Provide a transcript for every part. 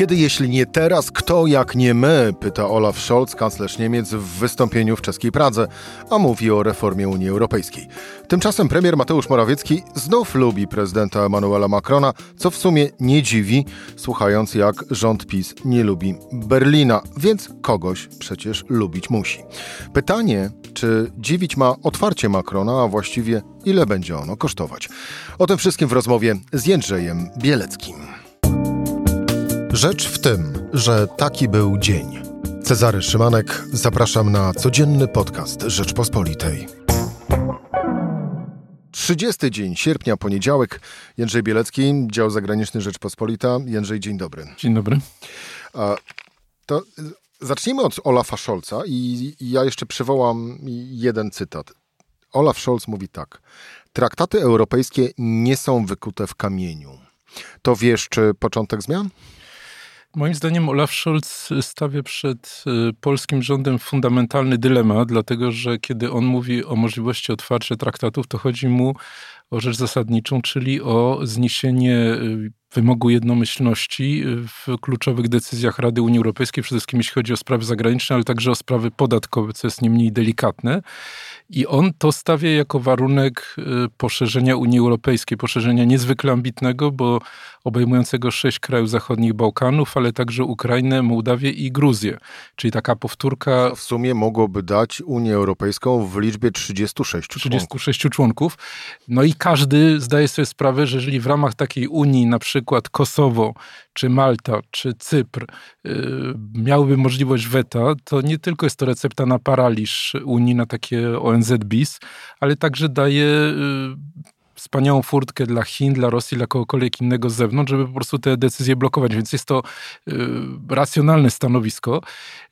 Kiedy, jeśli nie teraz, kto jak nie my? Pyta Olaf Scholz, kanclerz Niemiec, w wystąpieniu w czeskiej Pradze, a mówi o reformie Unii Europejskiej. Tymczasem premier Mateusz Morawiecki znów lubi prezydenta Emmanuela Macrona, co w sumie nie dziwi, słuchając jak rząd PiS nie lubi Berlina, więc kogoś przecież lubić musi. Pytanie, czy dziwić ma otwarcie Macrona, a właściwie ile będzie ono kosztować? O tym wszystkim w rozmowie z Jędrzejem Bieleckim. Rzecz w tym, że taki był dzień. Cezary Szymanek, zapraszam na codzienny podcast Rzeczpospolitej. 30 dzień sierpnia, poniedziałek. Jędrzej Bielecki, dział zagraniczny Rzeczpospolita. Jędrzej, dzień dobry. Dzień dobry. A, to zacznijmy od Olafa Scholza i ja jeszcze przywołam jeden cytat. Olaf Scholz mówi tak. Traktaty europejskie nie są wykute w kamieniu. To wiesz, czy początek zmian? Moim zdaniem Olaf Scholz stawia przed y, polskim rządem fundamentalny dylemat, dlatego że kiedy on mówi o możliwości otwarcia traktatów, to chodzi mu o rzecz zasadniczą, czyli o zniesienie y, wymogu jednomyślności w kluczowych decyzjach Rady Unii Europejskiej, przede wszystkim jeśli chodzi o sprawy zagraniczne, ale także o sprawy podatkowe, co jest nie mniej delikatne. I on to stawia jako warunek y, poszerzenia Unii Europejskiej, poszerzenia niezwykle ambitnego, bo obejmującego sześć krajów zachodnich Bałkanów, ale także Ukrainę, Mołdawię i Gruzję. Czyli taka powtórka. W sumie mogłoby dać Unię Europejską w liczbie 36 członków. 36 członków. No i każdy zdaje sobie sprawę, że jeżeli w ramach takiej Unii, na przykład Kosowo, czy Malta, czy Cypr yy, miałyby możliwość weta, to nie tylko jest to recepta na paraliż Unii, na takie ONZ bis, ale także daje yy, wspaniałą furtkę dla Chin, dla Rosji, dla kogokolwiek innego z zewnątrz, żeby po prostu te decyzje blokować. Więc jest to y, racjonalne stanowisko.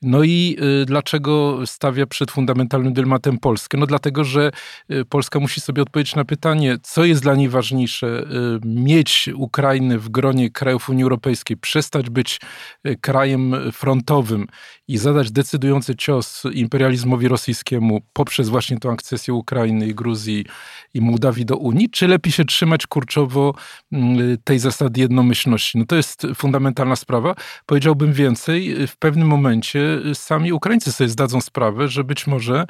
No i y, dlaczego stawia przed fundamentalnym dylematem Polskę? No dlatego, że y, Polska musi sobie odpowiedzieć na pytanie, co jest dla niej ważniejsze, mieć Ukrainę w gronie krajów Unii Europejskiej, przestać być krajem frontowym i zadać decydujący cios imperializmowi rosyjskiemu poprzez właśnie tę akcesję Ukrainy i Gruzji i Mołdawii do Unii, czy lepiej się trzymać kurczowo mm, tej zasady jednomyślności? No to jest fundamentalna sprawa. Powiedziałbym więcej, w pewnym momencie sami Ukraińcy sobie zdadzą sprawę, że być może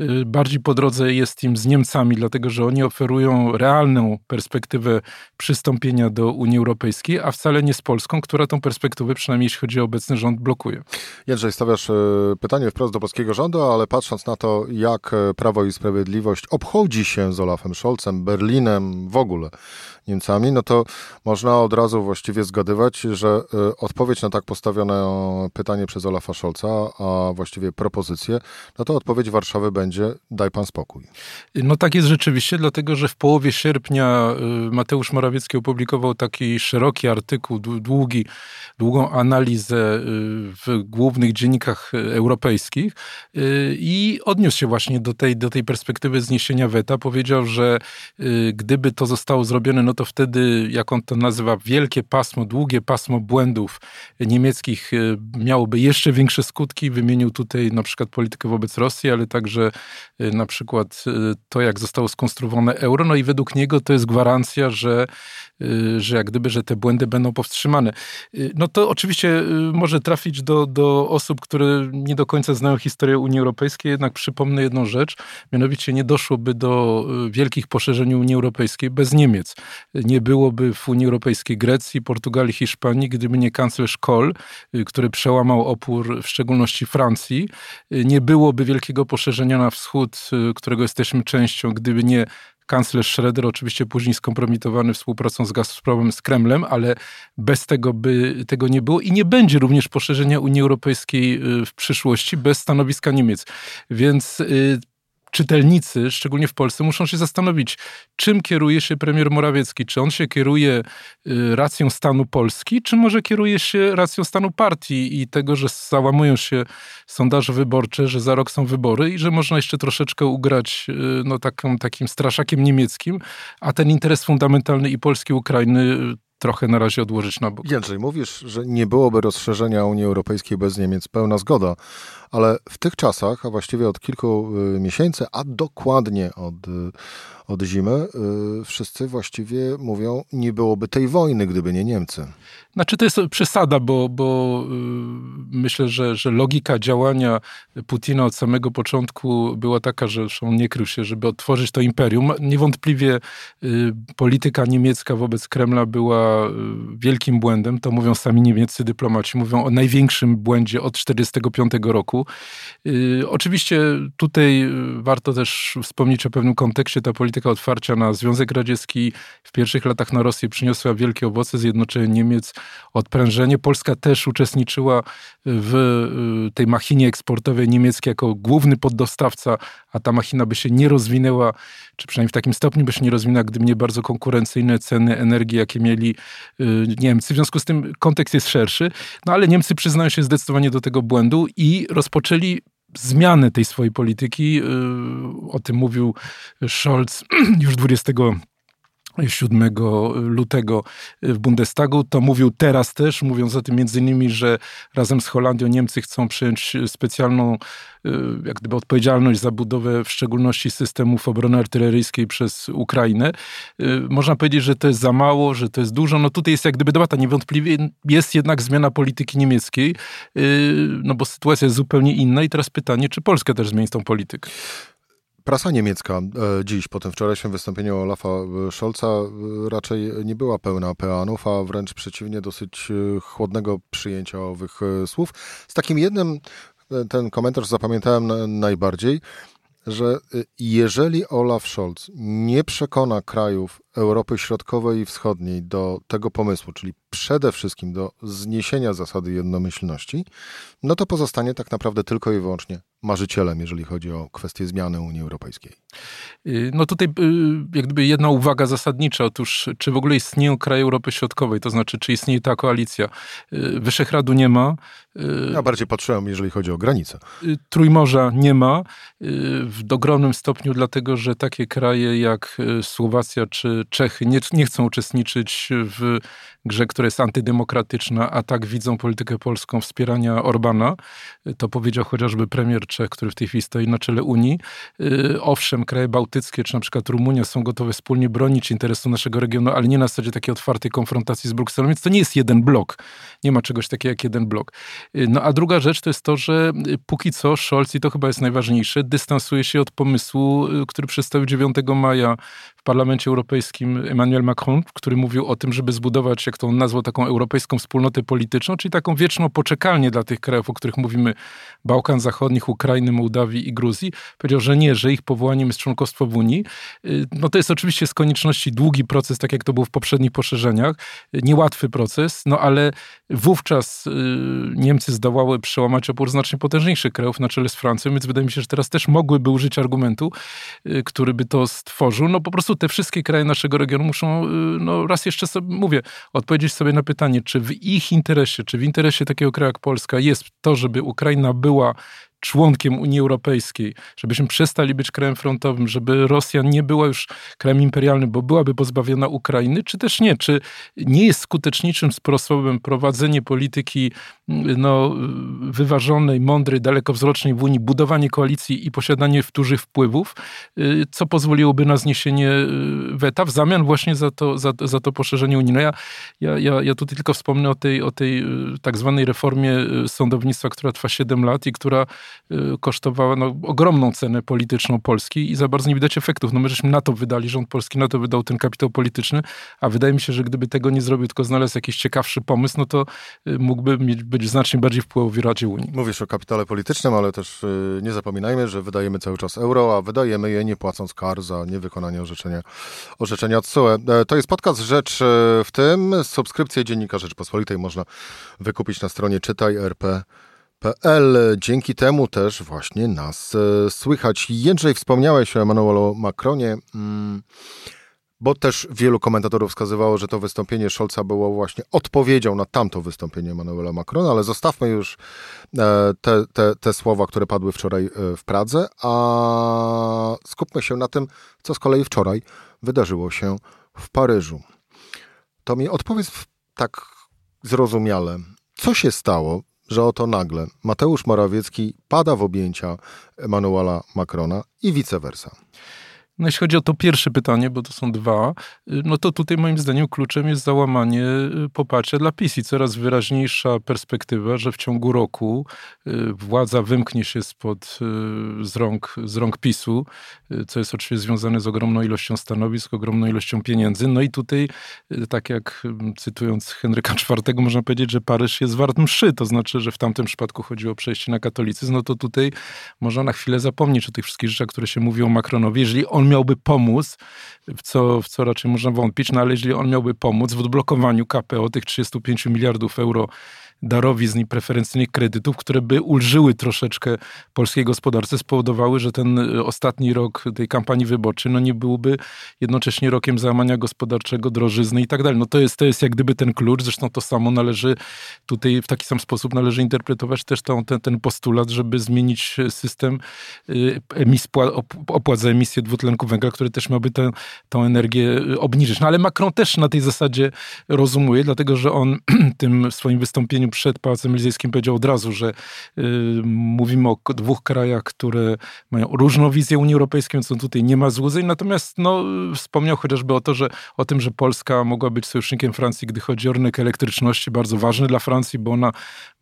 y, bardziej po drodze jest im z Niemcami, dlatego że oni oferują realną perspektywę przystąpienia do Unii Europejskiej, a wcale nie z Polską, która tą perspektywę, przynajmniej jeśli chodzi o obecny rząd, blokuje. Jędrzej, stawiasz e, pytanie wprost do polskiego rządu, ale patrząc na to, jak e, Prawo i Sprawiedliwość obchodzi się z Olafem Scholzem, Berlinem, Berlinem, w ogóle Niemcami, no to można od razu właściwie zgadywać, że y, odpowiedź na tak postawione pytanie przez Olafa Scholza, a właściwie propozycję, no to odpowiedź Warszawy będzie daj pan spokój. No tak jest rzeczywiście, dlatego że w połowie sierpnia y, Mateusz Morawiecki opublikował taki szeroki artykuł, długi, długą analizę y, w głównych dziennikach europejskich i odniósł się właśnie do tej, do tej perspektywy zniesienia weta. Powiedział, że gdyby to zostało zrobione, no to wtedy, jak on to nazywa, wielkie pasmo, długie pasmo błędów niemieckich e, miałoby jeszcze większe skutki. Wymienił tutaj na przykład politykę wobec Rosji, ale także e, na przykład e, to, jak zostało skonstruowane euro. No i według niego to jest gwarancja, że że jak gdyby, że te błędy będą powstrzymane. No to oczywiście może trafić do, do osób, które nie do końca znają historię Unii Europejskiej, jednak przypomnę jedną rzecz, mianowicie nie doszłoby do wielkich poszerzeń Unii Europejskiej bez Niemiec. Nie byłoby w Unii Europejskiej Grecji, Portugalii, Hiszpanii, gdyby nie kanclerz Kohl, który przełamał opór w szczególności Francji. Nie byłoby wielkiego poszerzenia na wschód, którego jesteśmy częścią, gdyby nie kanclerz Schroeder, oczywiście później skompromitowany współpracą z Gazpromem, z Kremlem, ale bez tego by tego nie było i nie będzie również poszerzenia Unii Europejskiej y, w przyszłości bez stanowiska Niemiec. Więc y, czytelnicy, szczególnie w Polsce, muszą się zastanowić, czym kieruje się premier Morawiecki. Czy on się kieruje y, racją stanu Polski, czy może kieruje się racją stanu partii i tego, że załamują się sondaże wyborcze, że za rok są wybory i że można jeszcze troszeczkę ugrać y, no, takim straszakiem niemieckim, a ten interes fundamentalny i Polski, Ukrainy trochę na razie odłożyć na bok. Jędrzej, mówisz, że nie byłoby rozszerzenia Unii Europejskiej bez Niemiec. Pełna zgoda ale w tych czasach, a właściwie od kilku miesięcy, a dokładnie od od zimy, y, wszyscy właściwie mówią, nie byłoby tej wojny, gdyby nie Niemcy. Znaczy to jest przesada, bo, bo y, myślę, że, że logika działania Putina od samego początku była taka, że on nie krył się, żeby otworzyć to imperium. Niewątpliwie y, polityka niemiecka wobec Kremla była wielkim błędem. To mówią sami niemieccy dyplomaci. Mówią o największym błędzie od 1945 roku. Oczywiście tutaj warto też wspomnieć o pewnym kontekście. Ta polityka otwarcia na Związek Radziecki w pierwszych latach na Rosję przyniosła wielkie owoce, zjednoczenie Niemiec, odprężenie. Polska też uczestniczyła w y, tej machinie eksportowej niemieckiej jako główny poddostawca, a ta machina by się nie rozwinęła, czy przynajmniej w takim stopniu by się nie rozwinęła, gdyby nie bardzo konkurencyjne ceny energii, jakie mieli y, Niemcy. W związku z tym kontekst jest szerszy, no ale Niemcy przyznają się zdecydowanie do tego błędu i rozpoczęli zmianę tej swojej polityki. Y, o tym mówił Scholz już 20 7 lutego w Bundestagu. To mówił teraz też, mówiąc o tym między innymi, że razem z Holandią Niemcy chcą przyjąć specjalną y, jak gdyby odpowiedzialność za budowę w szczególności systemów obrony artyleryjskiej przez Ukrainę. Y, można powiedzieć, że to jest za mało, że to jest dużo. No tutaj jest jak gdyby debata. Niewątpliwie jest jednak zmiana polityki niemieckiej, y, no bo sytuacja jest zupełnie inna i teraz pytanie, czy Polska też zmieni tą politykę? Prasa niemiecka e, dziś, po tym wczorajszym wystąpieniu Olafa e, Scholza, e, raczej nie była pełna peanów, a wręcz przeciwnie, dosyć chłodnego przyjęcia owych słów. Z takim jednym, ten komentarz zapamiętałem najbardziej, że jeżeli Olaf Scholz nie przekona krajów Europy Środkowej i Wschodniej do tego pomysłu, czyli przede wszystkim do zniesienia zasady jednomyślności, no to pozostanie tak naprawdę tylko i wyłącznie marzycielem, jeżeli chodzi o kwestię zmiany Unii Europejskiej. Y, no tutaj y, jak gdyby jedna uwaga zasadnicza. Otóż, czy w ogóle istnieją kraje Europy Środkowej, to znaczy, czy istnieje ta koalicja? Y, Wyszehradu nie ma. Ja bardziej patrzyłem, jeżeli chodzi o granice. Trójmorza nie ma w ogromnym stopniu, dlatego że takie kraje jak Słowacja czy Czechy nie, nie chcą uczestniczyć w grze, która jest antydemokratyczna, a tak widzą politykę polską wspierania Orbana. To powiedział chociażby premier Czech, który w tej chwili stoi na czele Unii. Y, owszem, kraje bałtyckie, czy na przykład Rumunia są gotowe wspólnie bronić interesu naszego regionu, ale nie na zasadzie takiej otwartej konfrontacji z Brukselą, więc to nie jest jeden blok. Nie ma czegoś takiego jak jeden blok. Y, no a druga rzecz to jest to, że y, póki co Scholz, i to chyba jest najważniejsze, dystansuje się od pomysłu, który przedstawił 9 maja Parlamencie Europejskim Emmanuel Macron, który mówił o tym, żeby zbudować, jak to on nazwał, taką europejską wspólnotę polityczną, czyli taką wieczną poczekalnię dla tych krajów, o których mówimy, Bałkan Zachodnich, Ukrainy, Mołdawii i Gruzji. Powiedział, że nie, że ich powołaniem jest członkostwo w Unii. Y, no to jest oczywiście z konieczności długi proces, tak jak to był w poprzednich poszerzeniach, y, niełatwy proces, no ale wówczas y, Niemcy zdołały przełamać opór znacznie potężniejszych krajów na czele z Francją, więc wydaje mi się, że teraz też mogłyby użyć argumentu, który by to stworzył. No po prostu prostu te wszystkie kraje naszego regionu muszą, y, no raz jeszcze sobie mówię, odpowiedzieć sobie na pytanie, czy w ich interesie, czy w interesie takiego kraju jak Polska jest to, żeby Ukraina była członkiem Unii Europejskiej, żebyśmy przestali być krajem frontowym, żeby Rosja nie była już krajem imperialnym, bo byłaby pozbawiona Ukrainy, czy też nie? Czy nie jest skuteczniejszym sposobem prowadzenie polityki no, wyważonej, mądrej, dalekowzrocznej w Unii, budowanie koalicji i posiadanie dużych wpływów, y, co pozwoliłoby na zniesienie y, weta w zamian właśnie za to, za, za to poszerzenie Unii. No ja, ja, ja, tutaj tylko wspomnę o tej, o tej y, tak zwanej reformie sądownictwa, która trwa 7 lat i która kosztowała no, ogromną cenę polityczną Polski i za bardzo nie widać efektów. No my żeśmy na to wydali, rząd polski na to wydał ten kapitał polityczny, a wydaje mi się, że gdyby tego nie zrobił, tylko znalazł jakiś ciekawszy pomysł, no to y, mógłby mieć, być znacznie bardziej wpływowy w Radzie Unii. Mówisz o kapitale politycznym, ale też y, nie zapominajmy, że wydajemy cały czas euro, a wydajemy je nie płacąc kar za niewykonanie orzeczenia, orzeczenia od CUE. To jest podcast Rzecz w tym. Subskrypcję Dziennika Rzeczpospolitej można wykupić na stronie czytaj.rp PL. Dzięki temu też właśnie nas e, słychać. Jędrzej, wspomniałeś o Emmanuelu Macronie, mm, bo też wielu komentatorów wskazywało, że to wystąpienie Scholza było właśnie odpowiedzią na tamto wystąpienie Emmanuela Macrona, ale zostawmy już e, te, te, te słowa, które padły wczoraj e, w Pradze, a skupmy się na tym, co z kolei wczoraj wydarzyło się w Paryżu. To mi odpowiedz tak zrozumiale, co się stało, że oto nagle Mateusz Morawiecki pada w objęcia Emmanuela Macrona i vice versa? No jeśli chodzi o to pierwsze pytanie, bo to są dwa, y, no to tutaj moim zdaniem kluczem jest załamanie y, poparcia dla PiS i coraz wyraźniejsza perspektywa, że w ciągu roku y, władza wymknie się spod z rąk, z rąk PiSu, co jest oczywiście związane z ogromną ilością stanowisk, ogromną ilością pieniędzy. No i tutaj, tak jak cytując Henryka IV, można powiedzieć, że Paryż jest wart mszy, to znaczy, że w tamtym przypadku chodziło o przejście na katolicyzm, no to tutaj można na chwilę zapomnieć o tych wszystkich rzeczach, które się mówi o Macronowi. Jeżeli on miałby pomóc, w co, w co raczej można wątpić, no ale jeżeli on miałby pomóc w odblokowaniu KPO tych 35 miliardów euro darowizn i preferencyjnych kredytów, które by ulżyły troszeczkę polskiej gospodarce, spowodowały, że ten y, ostatni rok tej kampanii wyborczej no nie byłby jednocześnie rokiem załamania gospodarczego, drożyzny i tak dalej. No to jest, to jest jak gdyby ten klucz, zresztą to samo należy tutaj w taki sam sposób należy interpretować też tą, ten, ten postulat, żeby zmienić system y, emis, opłat za emisję dwutlenku węgla, który też miałby tę, tę energię y, obniżyć. No ale Macron też na tej zasadzie rozumuje, dlatego że on tym swoim wystąpieniu przed Pałacem Elizejskim powiedział od razu, że y, mówimy o dwóch krajach, które mają różną wizję Unii Europejskiej, więc tutaj nie ma złudzeń. Natomiast no, wspomniał chociażby o, to, że, o tym, że Polska mogła być sojusznikiem Francji, gdy chodzi o rynek elektryczności, bardzo ważny dla Francji, bo ona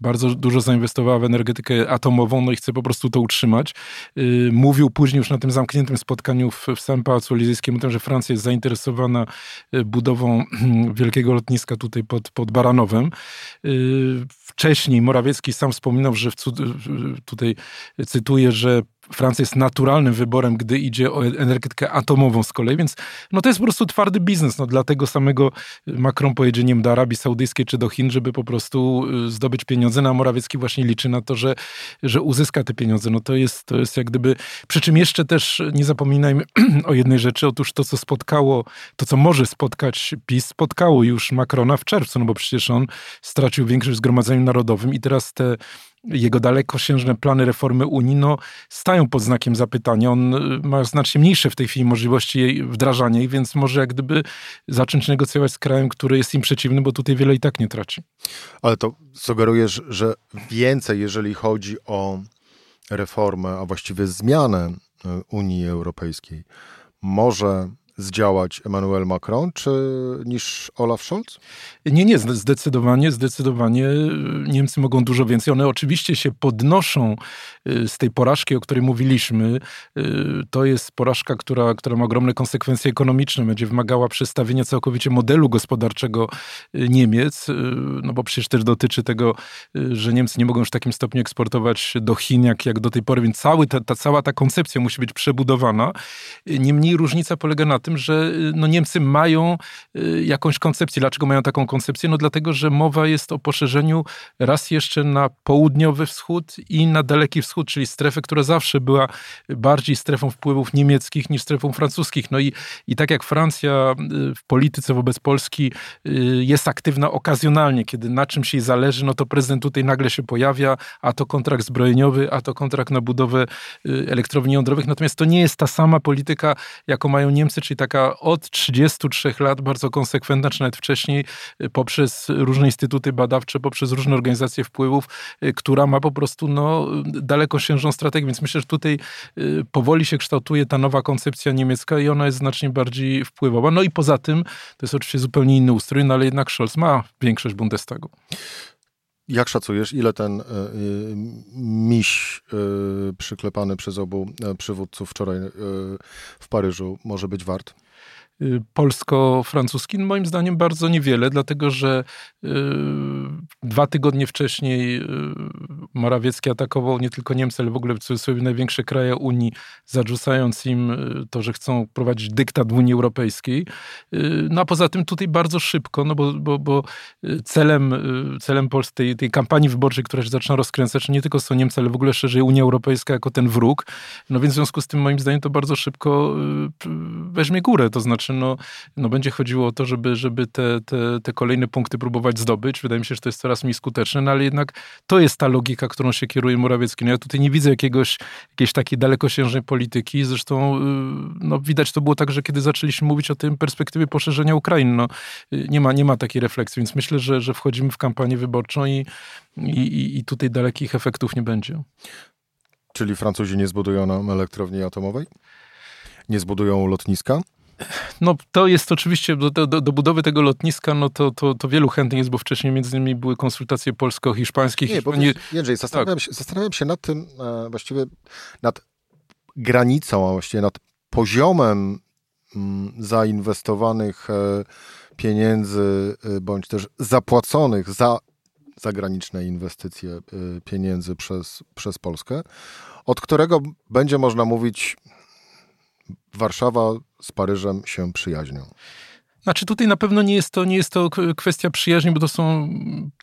bardzo dużo zainwestowała w energetykę atomową, no i chce po prostu to utrzymać. Y, mówił później już na tym zamkniętym spotkaniu w, w samym Pałacu Elizejskim o tym, że Francja jest zainteresowana y, budową wielkiego lotniska tutaj pod, pod Baranowem. Wcześniej Morawiecki sam wspominał, że w, tutaj cytuję, że Francja jest naturalnym wyborem, gdy idzie o energetykę atomową z kolei, więc no to jest po prostu twardy biznes. No, dlatego samego Macron pojedzie do Arabii Saudyjskiej czy do Chin, żeby po prostu y, zdobyć pieniądze. Na no, Morawiecki właśnie liczy na to, że, że uzyska te pieniądze. No to jest, to jest jak gdyby... Przy czym jeszcze też nie zapominajmy o jednej rzeczy. Otóż to, co spotkało, to, co może spotkać PiS, spotkało już Macrona w czerwcu, no bo przecież on stracił większość w Zgromadzeniu Narodowym i teraz te jego dalekosiężne plany reformy Unii no, stają pod znakiem zapytania. On y, ma znacznie mniejsze w tej chwili możliwości jej wdrażania, więc może jak gdyby zacząć negocjować z krajem, który jest im przeciwny, bo tutaj wiele i tak nie traci. Ale to sugerujesz, że więcej, jeżeli chodzi o reformę, a właściwie zmianę y, Unii Europejskiej, może zdziałać Emmanuel Macron, czy niż Olaf Scholz? Nie, nie, zdecydowanie, zdecydowanie Niemcy mogą dużo więcej. One oczywiście się podnoszą y, z tej porażki, o której mówiliśmy. Y, to jest porażka, która, która ma ogromne konsekwencje ekonomiczne, będzie wymagała przestawienia całkowicie modelu gospodarczego Niemiec, no bo przecież też dotyczy tego, że Niemcy nie mogą już w takim stopniu eksportować do Chin, jak, jak do tej pory, więc cały ta, ta, cała ta koncepcja musi być przebudowana. Niemniej różnica polega na tym, tym, że y, no, Niemcy mają y, jakąś koncepcję. Dlaczego mają taką koncepcję? No dlatego, że mowa jest o poszerzeniu raz jeszcze na południowy wschód i na daleki wschód, czyli strefę, która zawsze była bardziej strefą wpływów niemieckich niż strefą francuskich. No i, i tak jak Francja y, w polityce wobec Polski jest aktywna okazjonalnie, kiedy na czymś jej zależy, no to prezydent tutaj nagle się pojawia, a to kontrakt zbrojeniowy, a to kontrakt na budowę elektrowni jądrowych. Natomiast to nie jest ta sama polityka, jaką mają Niemcy, czyli taka od 33 lat bardzo konsekwentna, czy nawet wcześniej, y, poprzez różne instytuty badawcze, poprzez różne organizacje wpływów, y, która ma po prostu no, dalekosiężną strategię. Więc myślę, że tutaj y, powoli się kształtuje ta nowa koncepcja niemiecka i ona jest znacznie bardziej wpływowa. No i poza tym, to jest oczywiście zupełnie inny ustrój, no ale jednak Scholz ma większość Bundestagu. Jak szacujesz, ile ten y, miś y, przyklepany przez obu przywódców wczoraj w Paryżu może być wart? Y, polsko-francuski? No moim zdaniem bardzo niewiele, dlatego że y, dwa tygodnie wcześniej y, Morawiecki atakował nie tylko Niemcy, ale w ogóle w cudzysłowie największe kraje Unii, zarzucając im to, że chcą prowadzić dyktat w Unii Europejskiej. No a poza tym tutaj bardzo szybko, no bo, bo, bo celem, celem tej, tej kampanii wyborczej, która się zaczyna rozkręcać, nie tylko są Niemcy, ale w ogóle szerzej Unia Europejska jako ten wróg. No więc w związku z tym moim zdaniem to bardzo szybko weźmie górę, to znaczy no, no będzie chodziło o to, żeby, żeby te, te, te kolejne punkty próbować zdobyć. Wydaje mi się, że to jest coraz mniej skuteczne, no ale jednak to jest ta logika polityka, którą się kieruje Morawiecki. No ja tutaj nie widzę jakiegoś, jakiejś takiej dalekosiężnej polityki. Zresztą y, no, widać to było tak, że kiedy zaczęliśmy mówić o tym perspektywie poszerzenia Ukrainy, no, y, nie, ma, nie ma takiej refleksji, więc myślę, że, że wchodzimy w kampanię wyborczą i, i, i tutaj dalekich efektów nie będzie. Czyli Francuzi nie zbudują nam elektrowni atomowej? Nie zbudują lotniska? No to jest oczywiście, do, do, do, budowy tego lotniska, no to, to, to wielu chętnych jest, bo wcześniej między innymi były konsultacje polsko-hiszpańskie. Nie, bo nie... Jędrzej, zastanawiam, tak. się, zastanawiam się nad tym, e, właściwie nad granicą, a właściwie nad poziomem m, mm, zainwestowanych e, pieniędzy, e, bądź też zapłaconych za zagraniczne inwestycje e, pieniędzy przez, przez Polskę, od którego będzie można mówić Warszawa z Paryżem się przyjaźnią. Znaczy tutaj na pewno nie jest to, nie jest to kwestia przyjaźni, bo to są,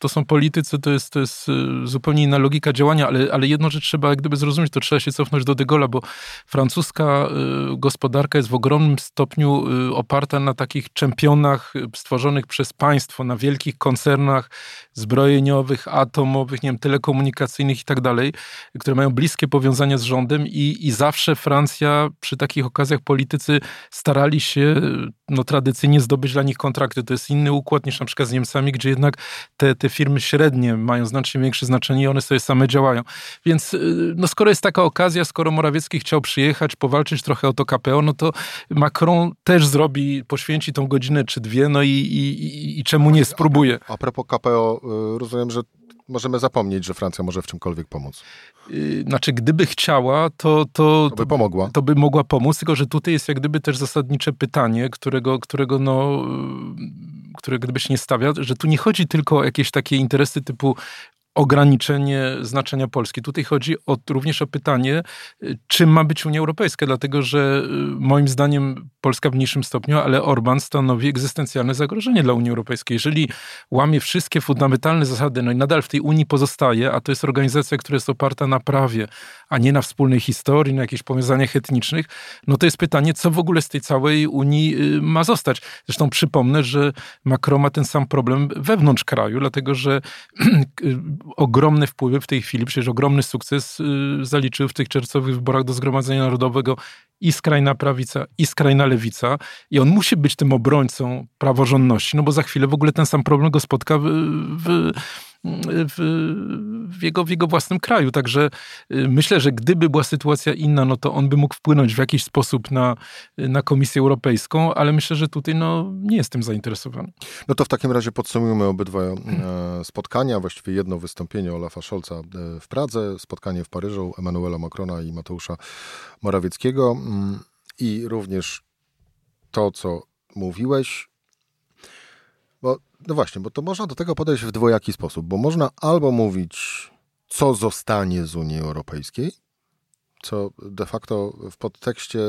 to są politycy, to jest, to jest y, zupełnie inna logika działania, ale, ale jedno rzecz trzeba jak gdyby zrozumieć, to trzeba się cofnąć do De Gaulle'a, bo francuska y, gospodarka jest w ogromnym stopniu y, oparta na takich czempionach stworzonych przez państwo, na wielkich koncernach zbrojeniowych, atomowych, nie wiem, telekomunikacyjnych i tak dalej, które mają bliskie powiązania z rządem i, i zawsze Francja przy takich okazjach politycy starali się no, tradycyjnie zdobyć dla nich kontrakty. To jest inny układ niż na przykład z Niemcami, gdzie jednak te, te firmy średnie mają znacznie większe znaczenie i one sobie same działają. Więc y, no, skoro jest taka okazja, skoro Morawiecki chciał przyjechać, powalczyć trochę o to KPO, no to Macron też zrobi, poświęci tą godzinę czy dwie, no i, i, i czemu nie spróbuje. A, a propos KPO, y, rozumiem, że możemy zapomnieć, że Francja może w czymkolwiek pomóc. Y, znaczy, gdyby chciała, to, to, to, by pomogła. To by mogła pomóc, tylko że tutaj jest jak gdyby też zasadnicze pytanie, którego, którego no, y, które gdyby się nie stawia, że tu nie chodzi tylko o jakieś takie interesy typu ograniczenie znaczenia Polski. Tutaj chodzi o, również o pytanie, czym ma być Unia Europejska, dlatego że y, moim zdaniem Polska w mniejszym stopniu, ale Orban stanowi egzystencjalne zagrożenie dla Unii Europejskiej. Jeżeli łamie wszystkie fundamentalne zasady, no i nadal w tej Unii pozostaje, a to jest organizacja, która jest oparta na prawie, a nie na wspólnej historii, na jakichś powiązaniach etnicznych, no to jest pytanie, co w ogóle z tej całej Unii y, ma zostać. Zresztą przypomnę, że Macron ma ten sam problem wewnątrz kraju, dlatego że y, ogromne wpływy w tej chwili, przecież ogromny sukces y, zaliczyły w tych czerwcowych wyborach do Zgromadzenia Narodowego i skrajna prawica, i skrajna lewica. I on musi być tym obrońcą praworządności, no bo za chwilę w ogóle ten sam problem go spotka w, w w, w, jego, w jego własnym kraju. Także y, myślę, że gdyby była sytuacja inna, no to on by mógł wpłynąć w jakiś sposób na, na Komisję Europejską, ale myślę, że tutaj no, nie jestem zainteresowany. No to w takim razie podsumujmy obydwa e, spotkania, właściwie jedno wystąpienie Olafa Scholza e, w Pradze, spotkanie w Paryżu Emanuela Macrona i Mateusza Morawieckiego mm, i również to, co mówiłeś, no właśnie, bo to można do tego podejść w dwojaki sposób, bo można albo mówić, co zostanie z Unii Europejskiej, co de facto w podtekście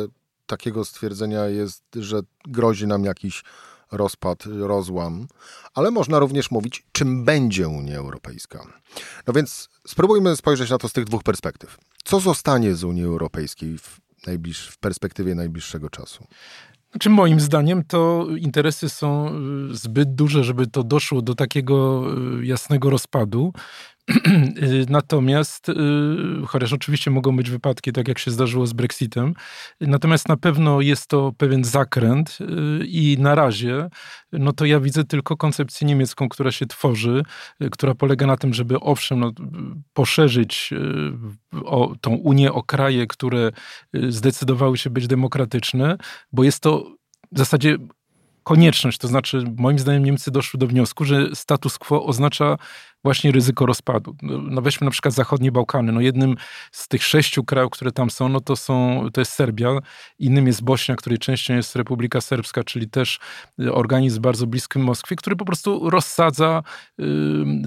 takiego stwierdzenia jest, że grozi nam jakiś rozpad, rozłam, ale można również mówić, czym będzie Unia Europejska. No więc spróbujmy spojrzeć na to z tych dwóch perspektyw. Co zostanie z Unii Europejskiej w, najbliż, w perspektywie najbliższego czasu? Znaczy, moim zdaniem to interesy są y, zbyt duże, żeby to doszło do takiego y, jasnego rozpadu. Natomiast, y, chociaż oczywiście mogą być wypadki, tak jak się zdarzyło z Brexitem, natomiast na pewno jest to pewien zakręt y, i na razie, no to ja widzę tylko koncepcję niemiecką, która się tworzy, y, która polega na tym, żeby owszem, no, poszerzyć o, tą Unię o kraje, które zdecydowały się być demokratyczne, bo jest to w zasadzie konieczność. To znaczy, moim zdaniem Niemcy doszły do wniosku, że status quo oznacza właśnie ryzyko rozpadu. No, weźmy na przykład zachodnie Bałkany. No jednym z tych sześciu krajów, które tam są, no to, są, to jest Serbia, innym jest Bośnia, której częścią jest Republika Serbska, czyli też y, organizm bardzo bliski Moskwie, który po prostu rozsadza y,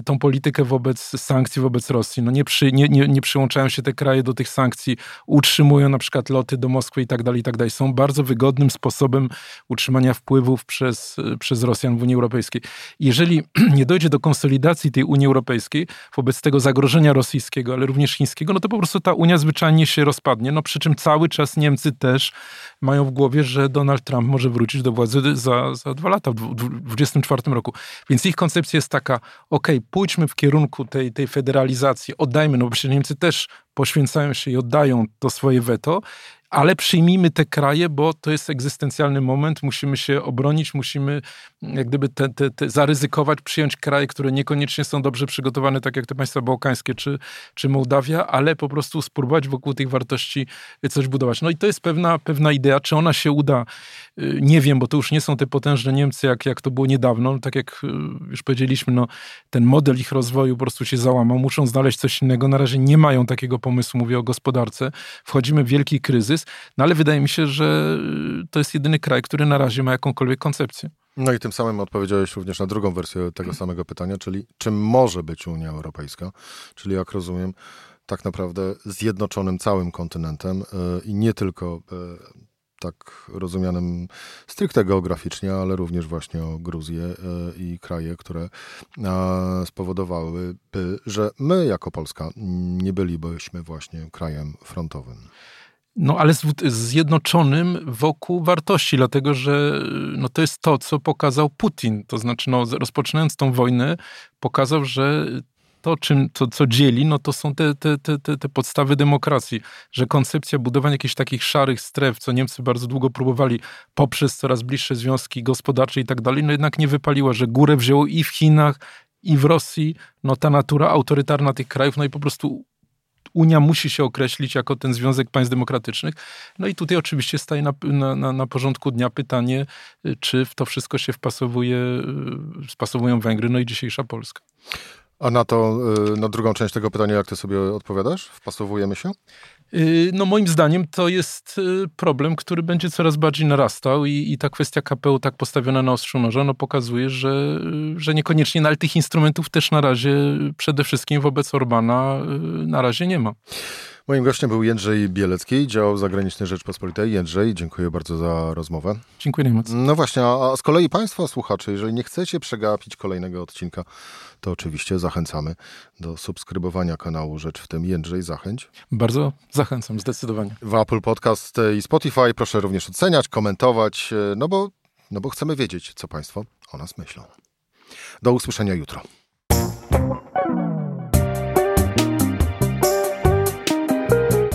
tą politykę wobec sankcji wobec Rosji. No nie, przy, nie, nie, nie przyłączają się te kraje do tych sankcji, utrzymują na przykład loty do Moskwy i tak dalej, i tak dalej. Są bardzo wygodnym sposobem utrzymania wpływów przez, przez Rosjan w Unii Europejskiej. Jeżeli nie dojdzie do konsolidacji tej Unii Unii Europejskiej, wobec tego zagrożenia rosyjskiego, ale również chińskiego, no to po prostu ta Unia zwyczajnie się rozpadnie. No przy czym cały czas Niemcy też mają w głowie, że Donald Trump może wrócić do władzy za, za dwa lata, w 2024 roku. Więc ich koncepcja jest taka, ok, pójdźmy w kierunku tej, tej federalizacji, oddajmy, no bo przecież Niemcy też poświęcają się i oddają to swoje weto, ale przyjmijmy te kraje, bo to jest egzystencjalny moment, musimy się obronić, musimy jak gdyby te, te, te zaryzykować, przyjąć kraje, które niekoniecznie są dobrze przygotowane, tak jak te państwa bałkańskie czy, czy Mołdawia, ale po prostu spróbować wokół tych wartości coś budować. No i to jest pewna, pewna idea, czy ona się uda, y, nie wiem, bo to już nie są te potężne Niemcy, jak, jak to było niedawno, tak jak y, już powiedzieliśmy, no, ten model ich rozwoju po prostu się załamał, muszą znaleźć coś innego, na razie nie mają takiego pomysłu, mówię o gospodarce, wchodzimy w wielki kryzys, no ale wydaje mi się, że to jest jedyny kraj, który na razie ma jakąkolwiek koncepcję. No i tym samym odpowiedziałeś również na drugą wersję tego samego pytania, czyli czym może być Unia Europejska, czyli jak rozumiem, tak naprawdę zjednoczonym całym kontynentem y, i nie tylko y, tak rozumianym stricte geograficznie, ale również właśnie o Gruzję i kraje, które spowodowałyby, że my jako Polska nie bylibyśmy właśnie krajem frontowym. No ale zjednoczonym wokół wartości, dlatego że no, to jest to, co pokazał Putin. To znaczy, no, rozpoczynając tą wojnę, pokazał, że to, czym, to, co dzieli, no to są te, te, te, te podstawy demokracji, że koncepcja budowania jakichś takich szarych stref, co Niemcy bardzo długo próbowali poprzez coraz bliższe związki gospodarcze i tak dalej, no jednak nie wypaliła, że górę wzięło i w Chinach, i w Rosji, no ta natura autorytarna tych krajów, no i po prostu Unia musi się określić jako ten Związek Państw Demokratycznych. No i tutaj oczywiście staje na, na, na porządku dnia pytanie, czy w to wszystko się wpasowuje, wpasowują Węgry, no i dzisiejsza Polska. A na to, y, na drugą część tego pytania, jak ty sobie odpowiadasz? Wpasowujemy się? Y, no moim zdaniem to jest y, problem, który będzie coraz bardziej narastał i, i ta kwestia KPU tak postawiona na ostrzu noża no pokazuje, że, że niekoniecznie, no ale tych instrumentów też na razie przede wszystkim wobec Orbana na razie nie ma. Moim gościem był Jędrzej Bielecki, dział zagraniczny Rzeczpospolitej. Jędrzej, dziękuję bardzo za rozmowę. Dziękuję najmocniej. No właśnie, a z kolei Państwa słuchacze, jeżeli nie chcecie przegapić kolejnego odcinka, to oczywiście zachęcamy do subskrybowania kanału Rzecz w tym. Jędrzej, zachęć. Bardzo zachęcam, zdecydowanie. W Apple Podcast i Spotify proszę również oceniać, komentować, e, no bo, no bo chcemy wiedzieć, co Państwo o nas myślą. Do usłyszenia jutro.